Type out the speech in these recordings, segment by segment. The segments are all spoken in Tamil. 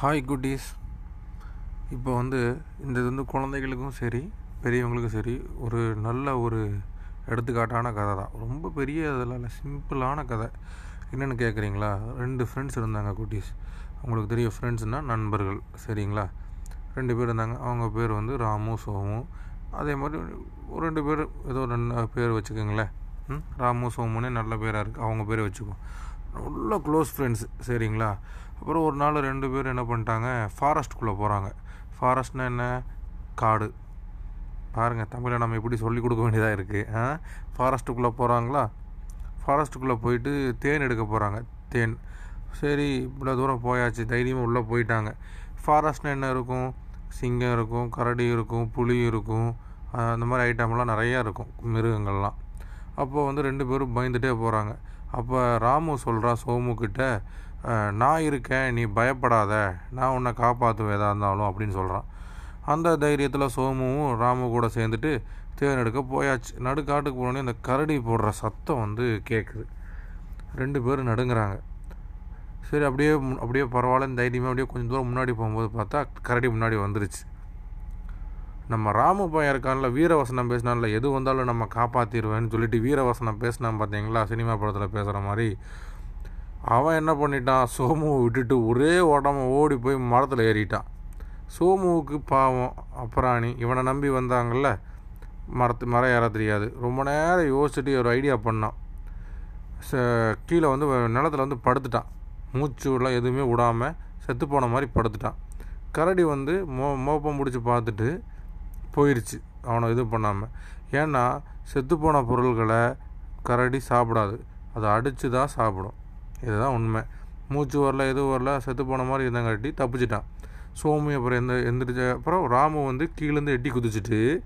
ஹாய் குட்டீஸ் இப்போ வந்து இந்த இது வந்து குழந்தைகளுக்கும் சரி பெரியவங்களுக்கும் சரி ஒரு நல்ல ஒரு எடுத்துக்காட்டான கதை தான். ரொம்ப பெரிய இதில் இல்லை சிம்பிளான கதை. என்னென்னு கேட்குறீங்களா? ரெண்டு ஃப்ரெண்ட்ஸ் இருந்தாங்க குட்டீஸ் உங்களுக்கு தெரியும் ஃப்ரெண்ட்ஸ்னால் நண்பர்கள் சரிங்களா? ரெண்டு பேர் இருந்தாங்க. அவங்க பேர் வந்து ராமு சோமு. அதே மாதிரி ஒரு ரெண்டு பேர் ஏதோ ரெண்டு பேர் வச்சுக்கோங்களேன். ம் ராமு சோமுன்னே நல்ல பேராக இருக்குது அவங்க பேரை வச்சுக்கோ நல்ல க்ளோஸ் ஃப்ரெண்ட்ஸ் சரிங்களா? அப்புறம் ஒரு நாள் ரெண்டு பேர் என்ன பண்ணிட்டாங்க ஃபாரஸ்ட்டுக்குள்ளே போகிறாங்க ஃபாரஸ்ட்னா என்ன? காடு. பாருங்கள் தமிழை நம்ம இப்படி சொல்லிக் கொடுக்க வேண்டியதாக இருக்குது ஆ? ஃபாரஸ்ட்டுக்குள்ளே போகிறாங்களா ஃபாரஸ்ட்டுக்குள்ளே போயிட்டு தேன் எடுக்க போகிறாங்க தேன். சரி இவ்வளோ தூரம் போயாச்சு தைரியமாக உள்ளே போயிட்டாங்க. ஃபாரஸ்ட்னா என்ன இருக்கும்? சிங்கம் இருக்கும் கரடி இருக்கும் புலி இருக்கும். அந்த மாதிரி ஐட்டம்லாம் நிறையா இருக்கும் மிருகங்கள்லாம். அப்போ வந்து ரெண்டு பேரும் பயந்துட்டே போகிறாங்க அப்போ ராமு சொல்கிறா சோமு கிட்ட நான் இருக்கேன் நீ பயப்படாத நான் உன்னை காப்பாற்றுவேன் எதாக இருந்தாலும் அப்படின்னு சொல்கிறான் அந்த தைரியத்தில் சோமுவும் ராமு கூட சேர்ந்துட்டு தேன் எடுக்க போயாச்சு. நடுக்காட்டுக்கு போனோடனே அந்த கரடி போடுற சத்தம் வந்து கேட்குது ரெண்டு பேரும் நடுங்குறாங்க. சரி அப்படியே அப்படியே பரவாயில்ல தைரியமாக அப்படியே கொஞ்சம் தூரம் முன்னாடி போகும்போது பார்த்தா கரடி முன்னாடி வந்துருச்சு. நம்ம ராமு பையன் இருக்கான்ல வீரவசனம் பேசினால எது வந்தாலும் நம்ம காப்பாற்றிடுவேன்னு சொல்லிட்டு வீரவசனம் பேசினா பார்த்தீங்களா சினிமா படத்தில் பேசுகிற மாதிரி. அவன் என்ன பண்ணிட்டான்? சோமுவை விட்டுட்டு ஒரே ஓட்டமாக ஓடி போய் மரத்தில் ஏறிட்டான். சோமுவுக்கு பாவம். அப்புறாணி இவனை நம்பி வந்தாங்கல்ல? மரத்து மரம் ஏற தெரியாது. ரொம்ப நேரம் யோசிச்சுட்டு ஒரு ஐடியா பண்ணான். ச- கீழே வந்து நிலத்துல வந்து படுத்துட்டான். மூச்சுலாம் எதுவுமே விடாமல் செத்து போன மாதிரி படுத்துட்டான். கரடி வந்து மோ மோப்பம் பிடிச்சி பார்த்துட்டு போயிடுச்சு அவனை இது பண்ணாமல் ஏன்னா செத்துப்போன பொருள்களை கரடி சாப்பிடாது. அதை அடித்து தான் சாப்பிடும். இதுதான் உண்மை. மூச்சு வரல எதுவும் வரல செத்து போன மாதிரி இருந்தங்காட்டி தப்பிச்சிட்டான். சோமு அப்புறம் எந்த எந்திரிச்ச அப்புறம் ராமு வந்து கீழேருந்து எட்டி குதிச்சுட்டு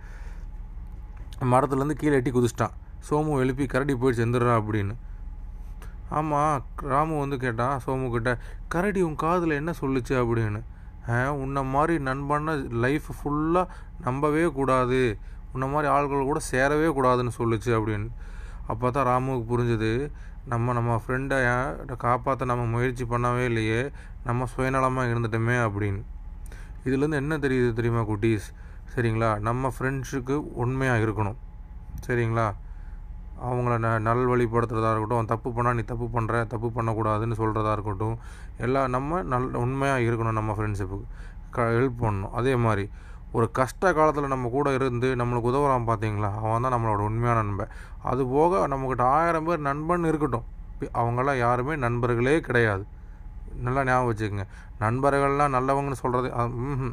மரத்துலேருந்து கீழே எட்டி குதிச்சிட்டான். சோமு எழுப்பி கரடி போயிடுச்சு எந்திரா அப்படின்னு. ஆமாம் ராமு வந்து கேட்டான் சோமு கிட்ட கரடி உன் காதில் என்ன சொல்லுச்சு? அப்படின்னு. உன்னை மாதிரி நண்பன லைஃப் ஃபுல்லாக நம்பவே கூடாது. உன்னை மாதிரி ஆள்கள் கூட சேரவே கூடாதுன்னு சொல்லுச்சு அப்படின்னு. அப்போ தான் ராமுவுக்கு புரிஞ்சுது நம்ம நம்ம ஃப்ரெண்டை காப்பாற்ற நம்ம முயற்சி பண்ணவே இல்லையே நம்ம சுயநலமாக இருந்துட்டோமே அப்படின்னு. இதுலேருந்து என்ன தெரியுது தெரியுமா குட்டீஸ்? சரிங்களா? நம்ம ஃப்ரெண்ட்ஸுக்கு உண்மையாக இருக்கணும். சரிங்களா? அவங்கள ந நல்வழிப்படுத்துறதா இருக்கட்டும் தப்பு பண்ணால் நீ தப்பு பண்ணுற தப்பு பண்ணக்கூடாதுன்னு சொல்கிறதா இருக்கட்டும் எல்லாம் நம்ம நல் உண்மையாக இருக்கணும் நம்ம ஃப்ரெண்ட்ஷிப்புக்கு க ஹெல்ப் பண்ணணும். அதே மாதிரி ஒரு கஷ்ட காலத்தில் நம்ம கூட இருந்து நம்மளுக்கு உதவுறான் பார்த்தீங்களா அவன் தான் நம்மளோட உண்மையான நண்பன். அது போக நம்மக்கிட்ட ஆயிரம் பேர் நண்பன் இருக்கட்டும். அவங்களாம் யாருமே நண்பர்களே கிடையாது. நல்லா ஞாபகம் வச்சுக்கோங்க. நண்பர்கள்லாம் நல்லவங்கன்னு சொல்கிறது ம்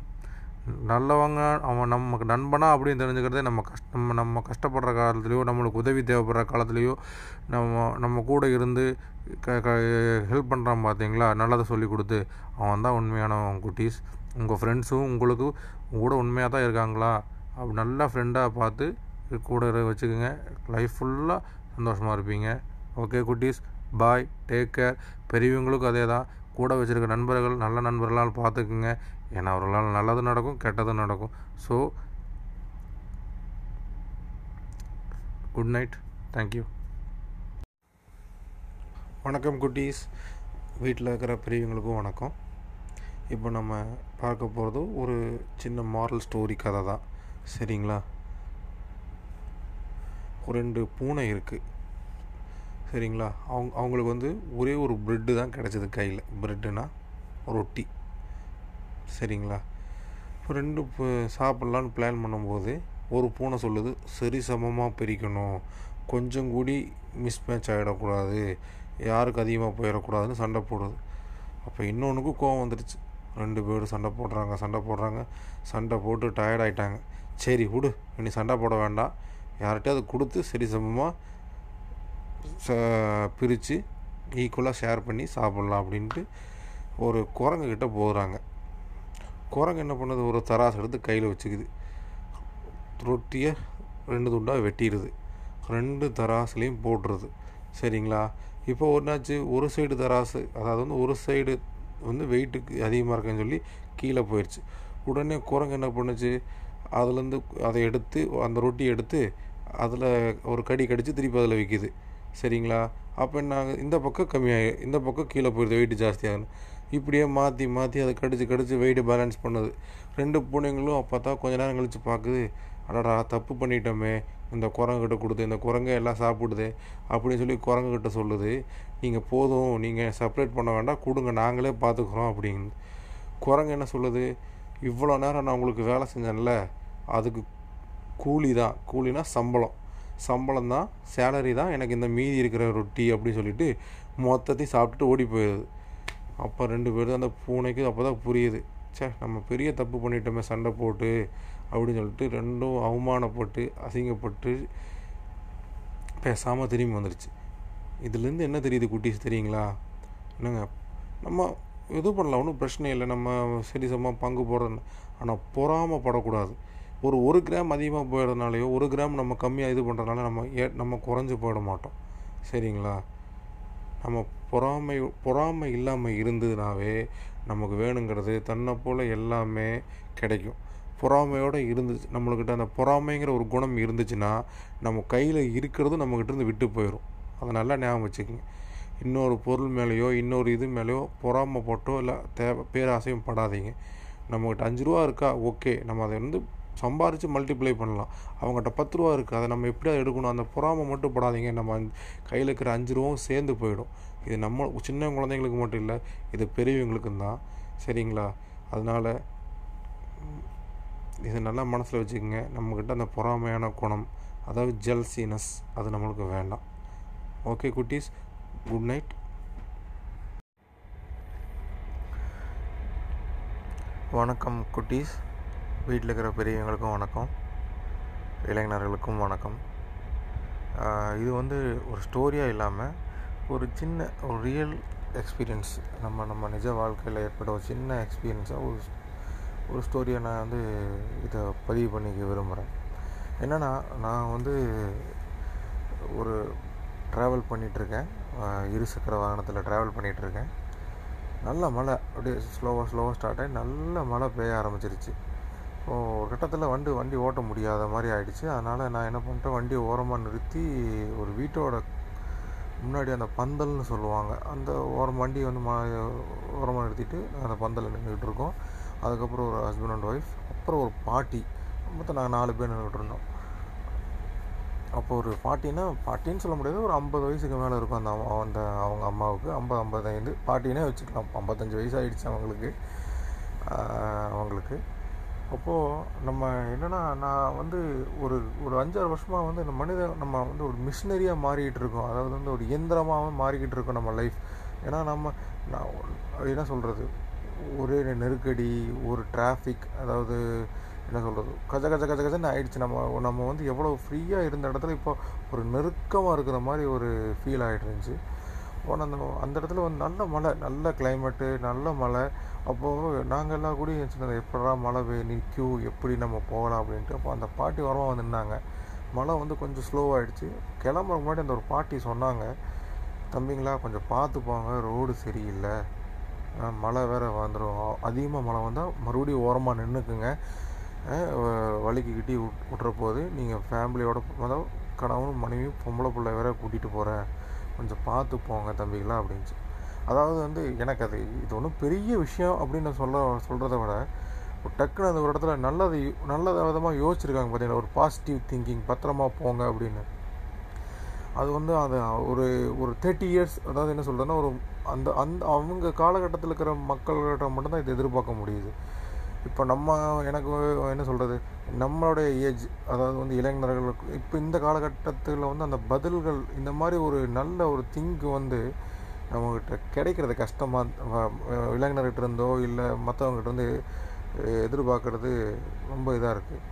நல்லவங்க அவன் நமக்கு நண்பனா அப்படின்னு தெரிஞ்சுக்கிறதே நம்ம கஷ்ட நம்ம நம்ம கஷ்டப்படுற காலத்துலேயோ நம்மளுக்கு உதவி தேவைப்படுற காலத்துலேயோ நம்ம நம்ம கூட இருந்து க க ஹெல்ப் பண்ணுறான் பார்த்தீங்களா நல்லதை சொல்லி கொடுத்து அவன் தான் உண்மையானவன் குட்டீஸ். உங்கள் ஃப்ரெண்ட்ஸும் உங்களுக்கு கூட உண்மையாக தான் இருக்காங்களா? அப்படி நல்லா ஃப்ரெண்டாக பார்த்து கூட வச்சுக்கோங்க. லைஃப் ஃபுல்லாக சந்தோஷமாக இருப்பீங்க. ஓகே குட்டீஸ். பாய் டேக் கேர் பெரியவங்களுக்கும் அதே தான். கூட வச்சுருக்க நண்பர்கள் நல்ல நண்பர்களால் பார்த்துக்குங்க. ஏன்னா அவர்களால் நல்லதும் நடக்கும் கெட்டதும் நடக்கும். ஸோ குட் நைட் தேங்க்யூ வணக்கம் குட்டீஸ். வீட்டில் இருக்கிற பெரியவங்களுக்கும் வணக்கம். இப்போ நம்ம பார்க்க போகிறது ஒரு சின்ன மாரல் ஸ்டோரி கதை தான். சரிங்களா? ஒரு ரெண்டு பூனை இருக்குது சரிங்களா? அவங்க அவங்களுக்கு வந்து ஒரே ஒரு ப்ரெட்டு தான் கிடச்சிது கையில். ப்ரெட்டுனா ரொட்டி. சரிங்களா? இப்போ ரெண்டு சாப்பிட்லான்னு பிளான் பண்ணும்போது ஒரு பூனை சொல்லுது சரி சமமாக பிரிக்கணும். கொஞ்சம் கூடி மிஸ் மேட்ச் ஆகிடக்கூடாது யாருக்கு அதிகமாக போயிடக்கூடாதுன்னு சண்டை போடுது. அப்போ இன்னொன்றுக்கும் கோவம் வந்துடுச்சு ரெண்டு பேரும் சண்டை போடுறாங்க சண்டை போடுறாங்க. சண்டை போட்டு டயர்டாயிட்டாங்க சரி விடு. இனி சண்டை போட வேண்டாம். யார்கிட்டயாவது கொடுத்து சரி சமமாக ச பிரித்து ஈக்குவலாக ஷேர் பண்ணி சாப்பிட்லாம் அப்படின்ட்டு ஒரு குரங்கு கிட்டே போகிறாங்க. குரங்கு என்ன பண்ணுது? ஒரு தராசு எடுத்து கையில் வச்சுக்குது. ரொட்டியை ரெண்டு துண்டாக வெட்டிடுது. ரெண்டு தராசுலேயும் போட்டுருது. சரிங்களா? இப்போ ஒன்றாச்சு ஒரு சைடு தராசு அதாவது வந்து ஒரு சைடு வந்து வெயிட்டுக்கு அதிகமாக இருக்குன்னு சொல்லி கீழே போயிடுச்சு உடனே குரங்கு என்ன பண்ணுச்சு? அதுலேருந்து அதை எடுத்து அந்த ரொட்டியை எடுத்து அதில் ஒரு கடி கடித்து திருப்பி அதில் விற்கிது சரிங்களா? அப்போ என்ன இந்த பக்கம் கம்மியாகி இந்த பக்கம் கீழே போயிடுது வெயிட் ஜாஸ்தியாகணும் இப்படியே மாற்றி மாற்றி அதை கடிச்சு கடிச்சு வெயிட் பேலன்ஸ் பண்ணுது. ரெண்டு பூனைங்களும் பார்த்தா கொஞ்ச நேரம் கழித்து பார்க்குது. அடடா தப்பு பண்ணிட்டோமே. இந்த குரங்குகிட்ட கொடுத்து இந்த குரங்கை எல்லாம் சாப்பிடுது அப்படின்னு சொல்லி குரங்குகிட்ட சொல்லுது. நீங்கள் போதும் நீங்கள் செப்பரேட் பண்ண வேண்டாம் கொடுங்க நாங்களே பார்த்துக்குறோம் அப்படின்னு. குரங்கு என்ன சொல்லுது? இவ்வளோ நேரம் நான் உங்களுக்கு வேலை செஞ்சேன்ல அதுக்கு கூலி தான். கூலினா சம்பளம். சம்பளம் தான் சேலரி தான் எனக்கு இந்த மீதி இருக்கிற ரொட்டி அப்படின்னு சொல்லிட்டு மொத்தத்தையும் சாப்பிட்டுட்டு ஓடி போயிடுது. அப்போ ரெண்டு பேரும் அந்த பூனைக்கு அப்போ தான் புரியுது. ச்சே நம்ம பெரிய தப்பு பண்ணிட்டோமே சண்டை போட்டு அப்படின்னு சொல்லிட்டு ரெண்டும் அவமானப்பட்டு அசிங்கப்பட்டு பேசாமல் திரும்பி வந்துடுச்சு இதுலேருந்து என்ன தெரியுது குட்டீஸ் தெரியுங்களா? என்னங்க நம்ம எதுவும் பண்ணலாம் ஒன்றும் பிரச்சனை இல்லை நம்ம சரிசமாக பங்கு போடுறது ஆனால் பொறாமப்படக்கூடாது ஒரு ஒரு கிராம் அதிகமாக போயிடுறதுனாலையோ ஒரு கிராம் நம்ம கம்மியாக இது பண்ணுறதுனால நம்ம ஏ நம்ம குறைஞ்சி போயிட மாட்டோம். சரிங்களா? நம்ம பொறாமை பொறாமை இல்லாமல் இருந்ததுனாவே நமக்கு வேணுங்கிறது தன்னை போல் எல்லாமே கிடைக்கும். பொறாமையோடு இருந்துச்சு. நம்மளுக்கிட்ட அந்த பொறாமைங்கிற ஒரு குணம் இருந்துச்சுன்னா நம்ம கையில் இருக்கிறது நம்மக்கிட்ட இருந்து விட்டு போயிடும் அதை நல்லா ஞாபகம் வச்சுக்கோங்க. இன்னொரு பொருள் மேலேயோ இன்னொரு இது மேலேயோ பொறாமைப்பட்டோ இல்லை தேவை பேராசையும் படாதீங்க. நம்மக்கிட்ட அஞ்சு ரூபா இருக்கா? ஓகே. நம்ம அதை வந்து சம்பாரித்து மல்டிப்ளை பண்ணலாம். அவங்ககிட்ட பத்து ரூபா இருக்குது அதை நம்ம எப்படி அதை எடுக்கணும். அந்த பொறாமை மட்டும் படாதீங்க. நம்ம கையில் இருக்கிற அஞ்சு ரூபாவும் சேர்ந்து போயிடும். இது நம்ம சின்ன குழந்தைங்களுக்கு மட்டும் இல்லை இது பெரியவங்களுக்கும் தான். சரிங்களா? அதனால் இதை நல்லா மனசில் வச்சுக்கோங்க. நம்மக்கிட்ட அந்த பொறாமையான குணம் அதாவது ஜெல்சினஸ் அது நம்மளுக்கு வேண்டாம். ஓகே குட்டீஸ்? குட் நைட் வணக்கம் குட்டீஸ். வீட்டில் இருக்கிற பெரியவங்களுக்கும் வணக்கம். இளைஞர்களுக்கும் வணக்கம். இது வந்து ஒரு ஸ்டோரியாக இல்லாமல் ஒரு சின்ன ஒரு ரியல் எக்ஸ்பீரியன்ஸ் நம்ம நம்ம நிஜ வாழ்க்கையில் ஏற்பட்ட ஒரு சின்ன எக்ஸ்பீரியன்ஸாக ஒரு ஒரு ஸ்டோரியை நான் வந்து இதை பதிவு பண்ணிக்க விரும்புகிறேன் என்னென்னா நான் வந்து ஒரு ட்ராவல் பண்ணிகிட்ருக்கேன் இருசக்கர வாகனத்தில் ட்ராவல் பண்ணிகிட்ருக்கேன் நல்ல மழை. அப்படியே ஸ்லோவாக ஸ்லோவாக ஸ்டார்ட் ஆகி நல்ல மழை பெய்ய ஆரம்பிச்சிருச்சு. ஸோ ஒரு கட்டத்தில் வண்டி வண்டி ஓட்ட முடியாத மாதிரி ஆகிடுச்சு அதனால் நான் என்ன பண்ணிட்டேன் வண்டியை ஓரமாக நிறுத்தி ஒரு வீட்டோட முன்னாடி அந்த பந்தல்னு சொல்லுவாங்க. அந்த ஓரம் வண்டி வந்து மா ஓரமாக நிறுத்திட்டு அந்த பந்தலில் நின்றுக்கிட்டு இருக்கோம். அதுக்கப்புறம் ஒரு ஹஸ்பண்ட் அண்ட் ஒய்ஃப் அப்புறம் ஒரு பாட்டி. மொத்தம் நாங்கள் நாலு பேர் நின்றுக்கிட்டு இருந்தோம். அப்போ ஒரு பாட்டின்னா பாட்டின்னு சொல்ல முடியாது. ஒரு ஐம்பது வயசுக்கு மேலே இருக்கும் அந்த அம்மா- அந்த அவங்க அம்மாவுக்கு. ஐம்பது ஐம்பத்தைந்து. பாட்டினே வச்சுக்கலாம். ஐம்பத்தஞ்சு வயசு ஆயிடுச்சு அவங்களுக்கு. அவங்களுக்கு. அப்போது நம்ம என்னென்னா நான் வந்து ஒரு ஒரு அஞ்சாறு வருஷமாக வந்து இந்த மனித நம்ம வந்து ஒரு மிஷினரியாக மாறிக்கிட்டு இருக்கோம். அதாவது வந்து ஒரு இயந்திரமாக மாறிக்கிட்டு இருக்கோம் நம்ம லைஃப் ஏன்னா நம்ம நான் என்ன சொல்கிறது ஒரே நெருக்கடி ஒரு டிராஃபிக் அதாவது என்ன சொல்கிறது கஜ கஜ கஜ கஜன்னு ஆயிடுச்சு. நம்ம நம்ம வந்து எவ்வளோ ஃப்ரீயாக இருந்த இடத்துல இப்போ ஒரு நெருக்கமாக இருக்கிற மாதிரி ஒரு ஃபீல் ஆகிட்டு இருந்துச்சு. போன அந்த அந்த இடத்துல வந்து நல்ல மழை நல்ல கிளைமேட்டு நல்ல மழை. அப்போது நாங்கள் எல்லாம் கூட சொன்னது? எப்படா மழை பெய் நிற்கும் எப்படி நம்ம போகலாம் அப்படின்ட்டு. அப்போ அந்த பாட்டி வரமாக வந்து நின்னாங்க. மழை வந்து கொஞ்சம் ஸ்லோவாகிடுச்சு கிளம்புற முன்னாடி அந்த ஒரு பாட்டி சொன்னாங்க தம்பிங்களா கொஞ்சம் பார்த்து போங்க. ரோடு சரியில்லை. மழை வேறு வந்துடும் அதிகமாக மழை வந்தால் மறுபடியும் ஓரமாக நின்றுக்குங்க வலிக்கு கிட்டி விட் விட்ற போது நீங்கள் ஃபேமிலியோட அதாவது கணவனும் மனைவியும் பொம்பளை பிள்ளை வேற கூட்டிகிட்டு போகிறேன் கொஞ்சம் பார்த்து போங்க தம்பிகளா அப்படின்ச்சு. அதாவது வந்து எனக்கு அது இது ஒன்றும் பெரிய விஷயம் அப்படின்னு சொல்ல சொல்கிறத விட ஒரு டக்குன்னு அந்த ஒரு இடத்துல நல்லது நல்ல விதமாக யோசிச்சிருக்காங்க பார்த்தீங்கன்னா ஒரு பாசிட்டிவ் திங்கிங் பத்திரமா போங்க அப்படின்னு. அது வந்து அது ஒரு ஒரு தேர்ட்டி இயர்ஸ் அதாவது என்ன சொல்கிறதுன்னா ஒரு அந்த அந்த அவங்க காலகட்டத்தில் இருக்கிற மக்கள்கிட்ட மட்டும்தான் இதை எதிர்பார்க்க முடியுது. இப்போ நம்ம எனக்கு என்ன சொல்கிறது நம்மளுடைய ஏஜ் அதாவது வந்து இளைஞர்களுக்கு இப்போ இந்த காலகட்டத்தில் வந்து அந்த பதில்கள் இந்த மாதிரி ஒரு நல்ல ஒரு திங்க் வந்து நம்மக்கிட்ட கிடைக்கிறது கஷ்டமாக இளைஞர்கிட்ட இருந்தோ இல்லை மற்றவங்ககிட்ட இருந்து எதிர்பார்க்குறது எதிர்பார்க்கறது ரொம்ப இதாக இருக்குது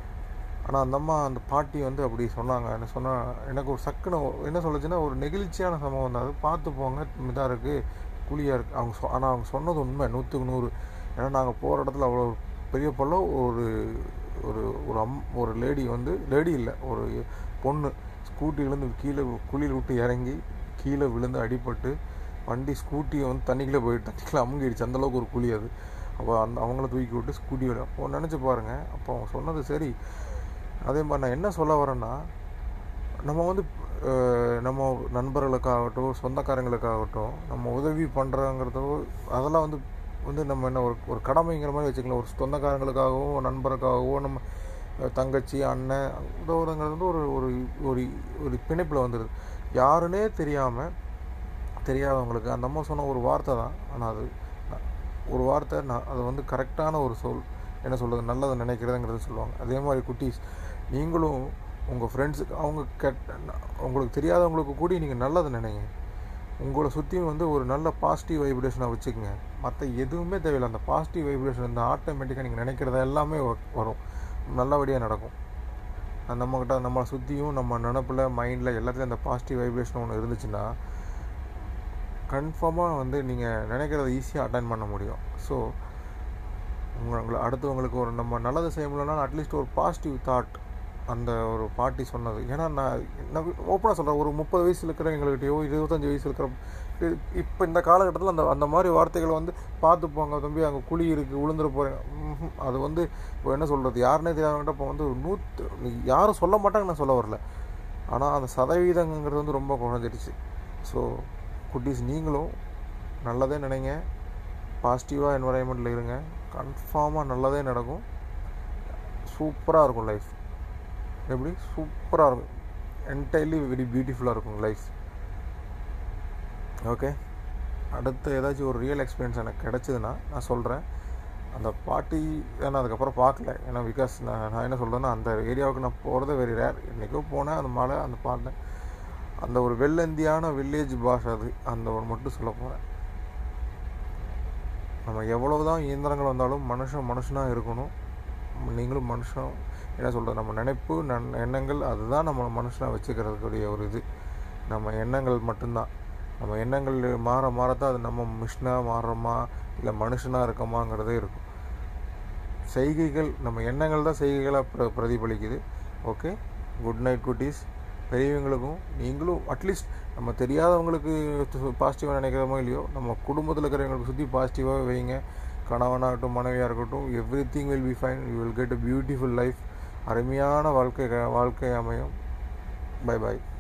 ஆனால் அந்த அம்மா அந்த பாட்டி வந்து அப்படி சொன்னாங்க. என்ன சொன்னால் எனக்கு ஒரு சக்குன்னு என்ன சொல்லுச்சுன்னா ஒரு நெகிழ்ச்சியான சம்பவம் தான் அது. பார்த்து போங்க இதாக இருக்குது குழியாக இருக்குது அவங்க சொ ஆனால் அவங்க சொன்னது உண்மை நூற்றுக்கு நூறு. ஏன்னா நாங்கள் போகிற இடத்துல அவ்வளோ பெரிய பள்ளம் ஒரு ஒரு ஒரு அம் ஒரு லேடி வந்து லேடி இல்லை ஒரு பொண்ணு ஸ்கூட்டிலேருந்து கீழே குழியில் விட்டு இறங்கி கீழே விழுந்து அடிபட்டு வண்டி ஸ்கூட்டியை வந்து தண்ணிக்குள்ளே போயிட்டு தண்ணிக்குள்ளே அமுங்கிடுச்சு. அந்தளவுக்கு ஒரு குழி அது. அப்போ அந்த அவங்கள தூக்கி விட்டு ஸ்கூட்டி அப்போ நினச்சி பாருங்கள் அப்போ அவங்க சொன்னது சரி. அதே மாதிரி நான் என்ன சொல்ல வரேன்னா நம்ம வந்து நம்ம நண்பர்களுக்காகட்டும் சொந்தக்காரங்களுக்காகட்டும் நம்ம உதவி பண்ணுறோங்கிறதோ அதெல்லாம் வந்து வந்து நம்ம என்ன ஒரு ஒரு கடமைங்கிற மாதிரி வச்சுக்கலாம். ஒரு சொந்தக்காரங்களுக்காகவோ நண்பருக்காகவோ நம்ம தங்கச்சி அண்ணன் உதவுறதுங்கிறது வந்து ஒரு ஒரு ஒரு ஒரு பிணைப்பில் வந்துடுது யாருன்னே தெரியாமல் தெரியாதவங்களுக்கு அந்த அம்மா சொன்ன ஒரு வார்த்தை தான். ஆனால் அது ஒரு வார்த்தை நான் அது வந்து கரெக்டான ஒரு சொல். என்ன சொல்கிறது நல்லதை நினைக்கிறதுங்கிறது சொல்லுவாங்க. அதே மாதிரி குட்டீஸ் நீங்களும் உங்கள் ஃப்ரெண்ட்ஸுக்கு அவங்க கெட் உங்களுக்கு தெரியாதவங்களுக்கு கூடி நீங்கள் நல்லதை நினைங்க. உங்களை சுற்றியும் வந்து ஒரு நல்ல பாசிட்டிவ் வைப்ரேஷனை வச்சுக்கோங்க. மற்ற எதுவுமே தேவையில்லை. அந்த பாசிட்டிவ் வைப்ரேஷன் இந்த ஆட்டோமேட்டிக்காக நீங்கள் நினைக்கிறத எல்லாமே வரும். நல்லபடியாக நடக்கும். நம்மக்கிட்ட நம்மளை சுற்றியும் நம்ம நினப்பில் மைண்டில் எல்லாத்துலேயும் அந்த பாசிட்டிவ் வைப்ரேஷன் ஒன்று இருந்துச்சுன்னா கன்ஃபார்மாக வந்து நீங்கள் நினைக்கிறத ஈஸியாக அட்டன் பண்ண முடியும். ஸோ உங்களை அடுத்தவங்களுக்கு ஒரு நம்ம நல்லது செய்ய முடியலன்னா அட்லீஸ்ட் ஒரு பாசிட்டிவ் தாட் அந்த ஒரு பாட்டி சொன்னது. ஏன்னா நான் நான் ஓப்பனாக சொல்கிறேன் ஒரு முப்பது வயசில் இருக்கிற எங்கள்கிட்டயோ இருபத்தஞ்சி வயசு இருக்கிற இப்போ இந்த காலகட்டத்தில் அந்த அந்த மாதிரி வார்த்தைகளை வந்து பார்த்து போங்க தம்பி அங்கே குழி இருக்குது விழுந்துட போகிறேன் அது வந்து இப்போ என்ன சொல்கிறது யாருனே தெரியாதவங்கிட்ட இப்போ வந்து நூற்று யாரும் சொல்ல மாட்டாங்க நான் சொல்ல வரல. ஆனால் அந்த சதவீதங்கிறது வந்து ரொம்ப குறைஞ்சிடுச்சு ஸோ குட்டீஸ் நீங்களும் நல்லதே நினைங்க. பாசிட்டிவாக என்வரான்மெண்ட்டில் இருங்க. கன்ஃபார்மாக நல்லதே நடக்கும். சூப்பராக இருக்கும் லைஃப் எப்படி? சூப்பராக இருக்கும். என்டையர்லி வெரி பியூட்டிஃபுல்லாக இருக்கும் லைஃப் ஓகே அடுத்து ஏதாச்சும் ஒரு ரியல் எக்ஸ்பீரியன்ஸ் எனக்கு கிடச்சிதுன்னா நான் சொல்கிறேன் அந்த பாட்டி நான் அதுக்கப்புறம் பார்க்கல. ஏன்னா பிகாஸ் நான் நான் என்ன சொல்கிறேன்னா அந்த ஏரியாவுக்கு நான் போகிறது வெரி ரேர் என்றைக்கோ போனேன் அந்த மலை அந்த பாட்டேன் அந்த ஒரு வெள்ளந்தியான வில்லேஜ் பாஷை அது. அந்த ஒரு மட்டும் சொல்ல போகிறேன் நம்ம எவ்வளோ தான் இயந்திரங்கள் வந்தாலும் மனுஷன் மனுஷனாக இருக்கணும். நீங்களும் மனுஷன். என்ன சொல்கிறது நம்ம நினைப்பு நன் எண்ணங்கள் அதுதான் நம்ம மனுஷனாக வச்சுக்கிறதுக்குரிய ஒரு இது. நம்ம எண்ணங்கள் மட்டும்தான். நம்ம எண்ணங்கள் மாற மாறத்தான் அது நம்ம மிஷினாக மாறுறோமா இல்லை மனுஷனாக இருக்கோமாங்கிறதே இருக்கும். செய்கைகள் நம்ம எண்ணங்கள் தான் செய்கைகளாக பிர பிரதிபலிக்குது. ஓகே குட் நைட் குட்டீஸ் பெரியவங்களுக்கும் நீங்களும் அட்லீஸ்ட் நம்ம தெரியாதவங்களுக்கு பாசிட்டிவாக நினைக்கிறோமோ இல்லையோ நம்ம குடும்பத்தில் இருக்கிறவங்களுக்கு சுற்றி பாசிட்டிவாக வைங்க. கணவனாகட்டும் மனைவியாக இருக்கட்டும் everything will be fine you will get a beautiful life அருமையான வாழ்க்கை வாழ்க்கை அமையும். Bye bye